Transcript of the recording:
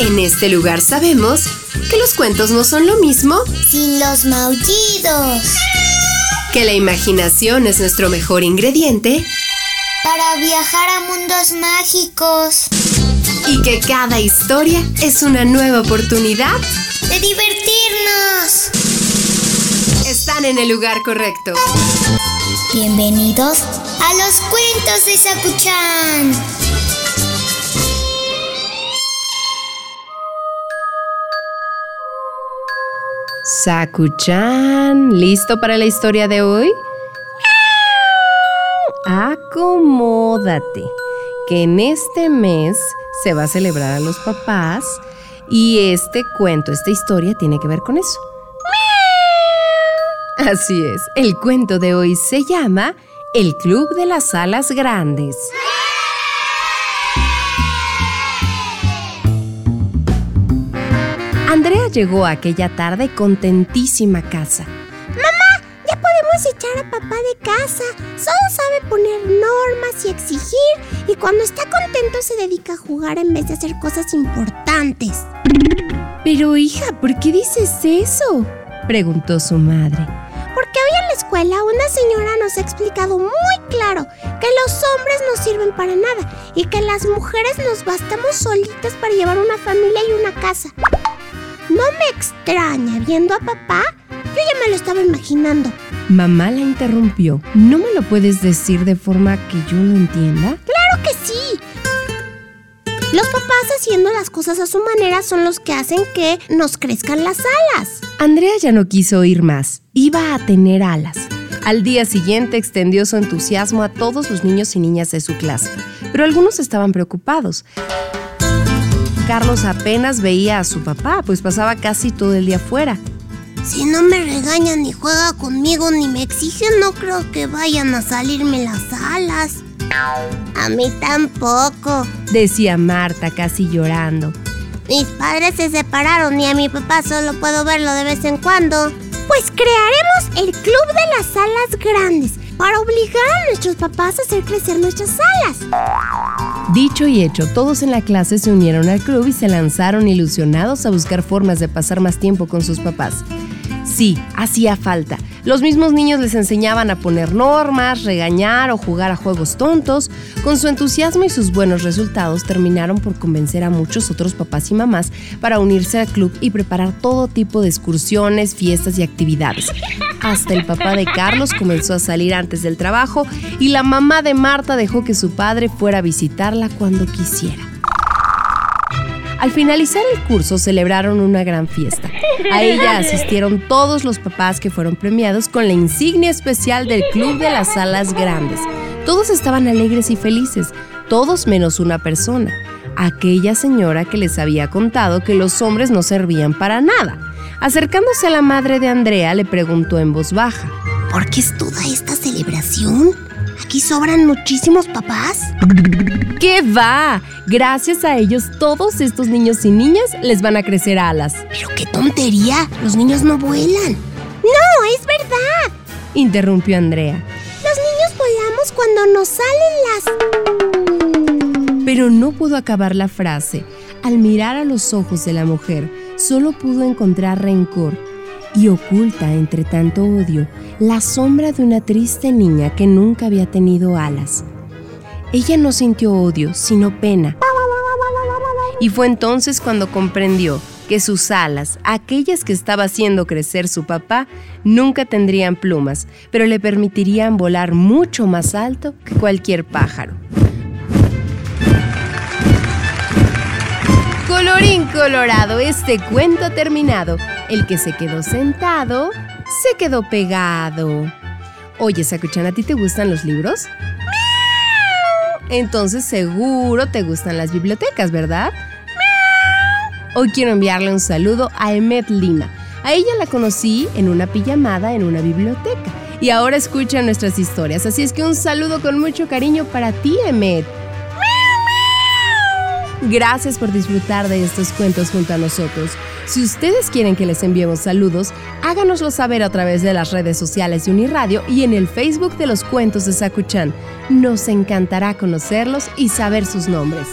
En este lugar sabemos que los cuentos no son lo mismo sin los maullidos. Que la imaginación es nuestro mejor ingrediente para viajar a mundos mágicos. Y que cada historia es una nueva oportunidad de divertirnos. Están en el lugar correcto. Bienvenidos a los cuentos de Sakuchan. Sakuchan, ¿listo para la historia de hoy? Acomódate, que en este mes se va a celebrar a los papás y este cuento, esta historia tiene que ver con eso. Así es, el cuento de hoy se llama El Club de las Alas Grandes. Llegó aquella tarde contentísima a casa. ¡Mamá! ¡Ya podemos echar a papá de casa! Solo sabe poner normas y exigir y cuando está contento se dedica a jugar en vez de hacer cosas importantes. Pero hija, ¿por qué dices eso? preguntó su madre escuela una señora nos ha explicado muy claro que los hombres no sirven para nada y que las mujeres nos bastamos solitas para llevar una familia y una casa. No me extraña viendo a papá, yo ya me lo estaba imaginando. Mamá la interrumpió. ¿No me lo puedes decir de forma que yo lo entienda? ¡Claro que sí! Los papás haciendo las cosas a su manera son los que hacen que nos crezcan las alas. Andrea ya no quiso oír más. Iba a tener alas. Al día siguiente extendió su entusiasmo a todos los niños y niñas de su clase, pero algunos estaban preocupados. Carlos apenas veía a su papá, pues pasaba casi todo el día fuera. Si no me regañan ni juega conmigo ni me exigen, no creo que vayan a salirme las alas. A mí tampoco, decía Marta casi llorando. Mis padres se separaron y a mi papá solo puedo verlo de vez en cuando. Pues crearemos el Club de las Alas Grandes para obligar a nuestros papás a hacer crecer nuestras alas. Dicho y hecho, todos en la clase se unieron al club y se lanzaron ilusionados a buscar formas de pasar más tiempo con sus papás. Sí, hacía falta. Los mismos niños les enseñaban a poner normas, regañar o jugar a juegos tontos. Con su entusiasmo y sus buenos resultados terminaron por convencer a muchos otros papás y mamás para unirse al club y preparar todo tipo de excursiones, fiestas y actividades. Hasta el papá de Carlos comenzó a salir antes del trabajo y la mamá de Marta dejó que su padre fuera a visitarla cuando quisiera. Al finalizar el curso celebraron una gran fiesta. A ella asistieron todos los papás que fueron premiados con la insignia especial del Club de las Alas Grandes. Todos estaban alegres y felices, todos menos una persona, aquella señora que les había contado que los hombres no servían para nada. Acercándose a la madre de Andrea, le preguntó en voz baja, ¿Por qué es toda esta celebración? ¿Aquí sobran muchísimos papás? ¿Qué va? Gracias a ellos, todos estos niños y niñas les van a crecer alas. Pero qué tontería, los niños no vuelan. No, es verdad, interrumpió Andrea. Los niños volamos cuando nos salen las... Pero no pudo acabar la frase. Al mirar a los ojos de la mujer, solo pudo encontrar rencor y oculta entre tanto odio la sombra de una triste niña que nunca había tenido alas. Ella no sintió odio, sino pena. Y fue entonces cuando comprendió que sus alas, aquellas que estaba haciendo crecer su papá, nunca tendrían plumas, pero le permitirían volar mucho más alto que cualquier pájaro. Colorín colorado, este cuento ha terminado. El que se quedó sentado, se quedó pegado. Oye, Sakuchan, ¿a ti te gustan los libros? Entonces seguro te gustan las bibliotecas, ¿verdad? Hoy quiero enviarle un saludo a Emmet Lima. A ella la conocí en una pijamada en una biblioteca y ahora escucha nuestras historias. Así es que un saludo con mucho cariño para ti, Emmet. Gracias por disfrutar de estos cuentos junto a nosotros. Si ustedes quieren que les enviemos saludos, háganoslo saber a través de las redes sociales de Uniradio y en el Facebook de los cuentos de Sacuchán. Nos encantará conocerlos y saber sus nombres.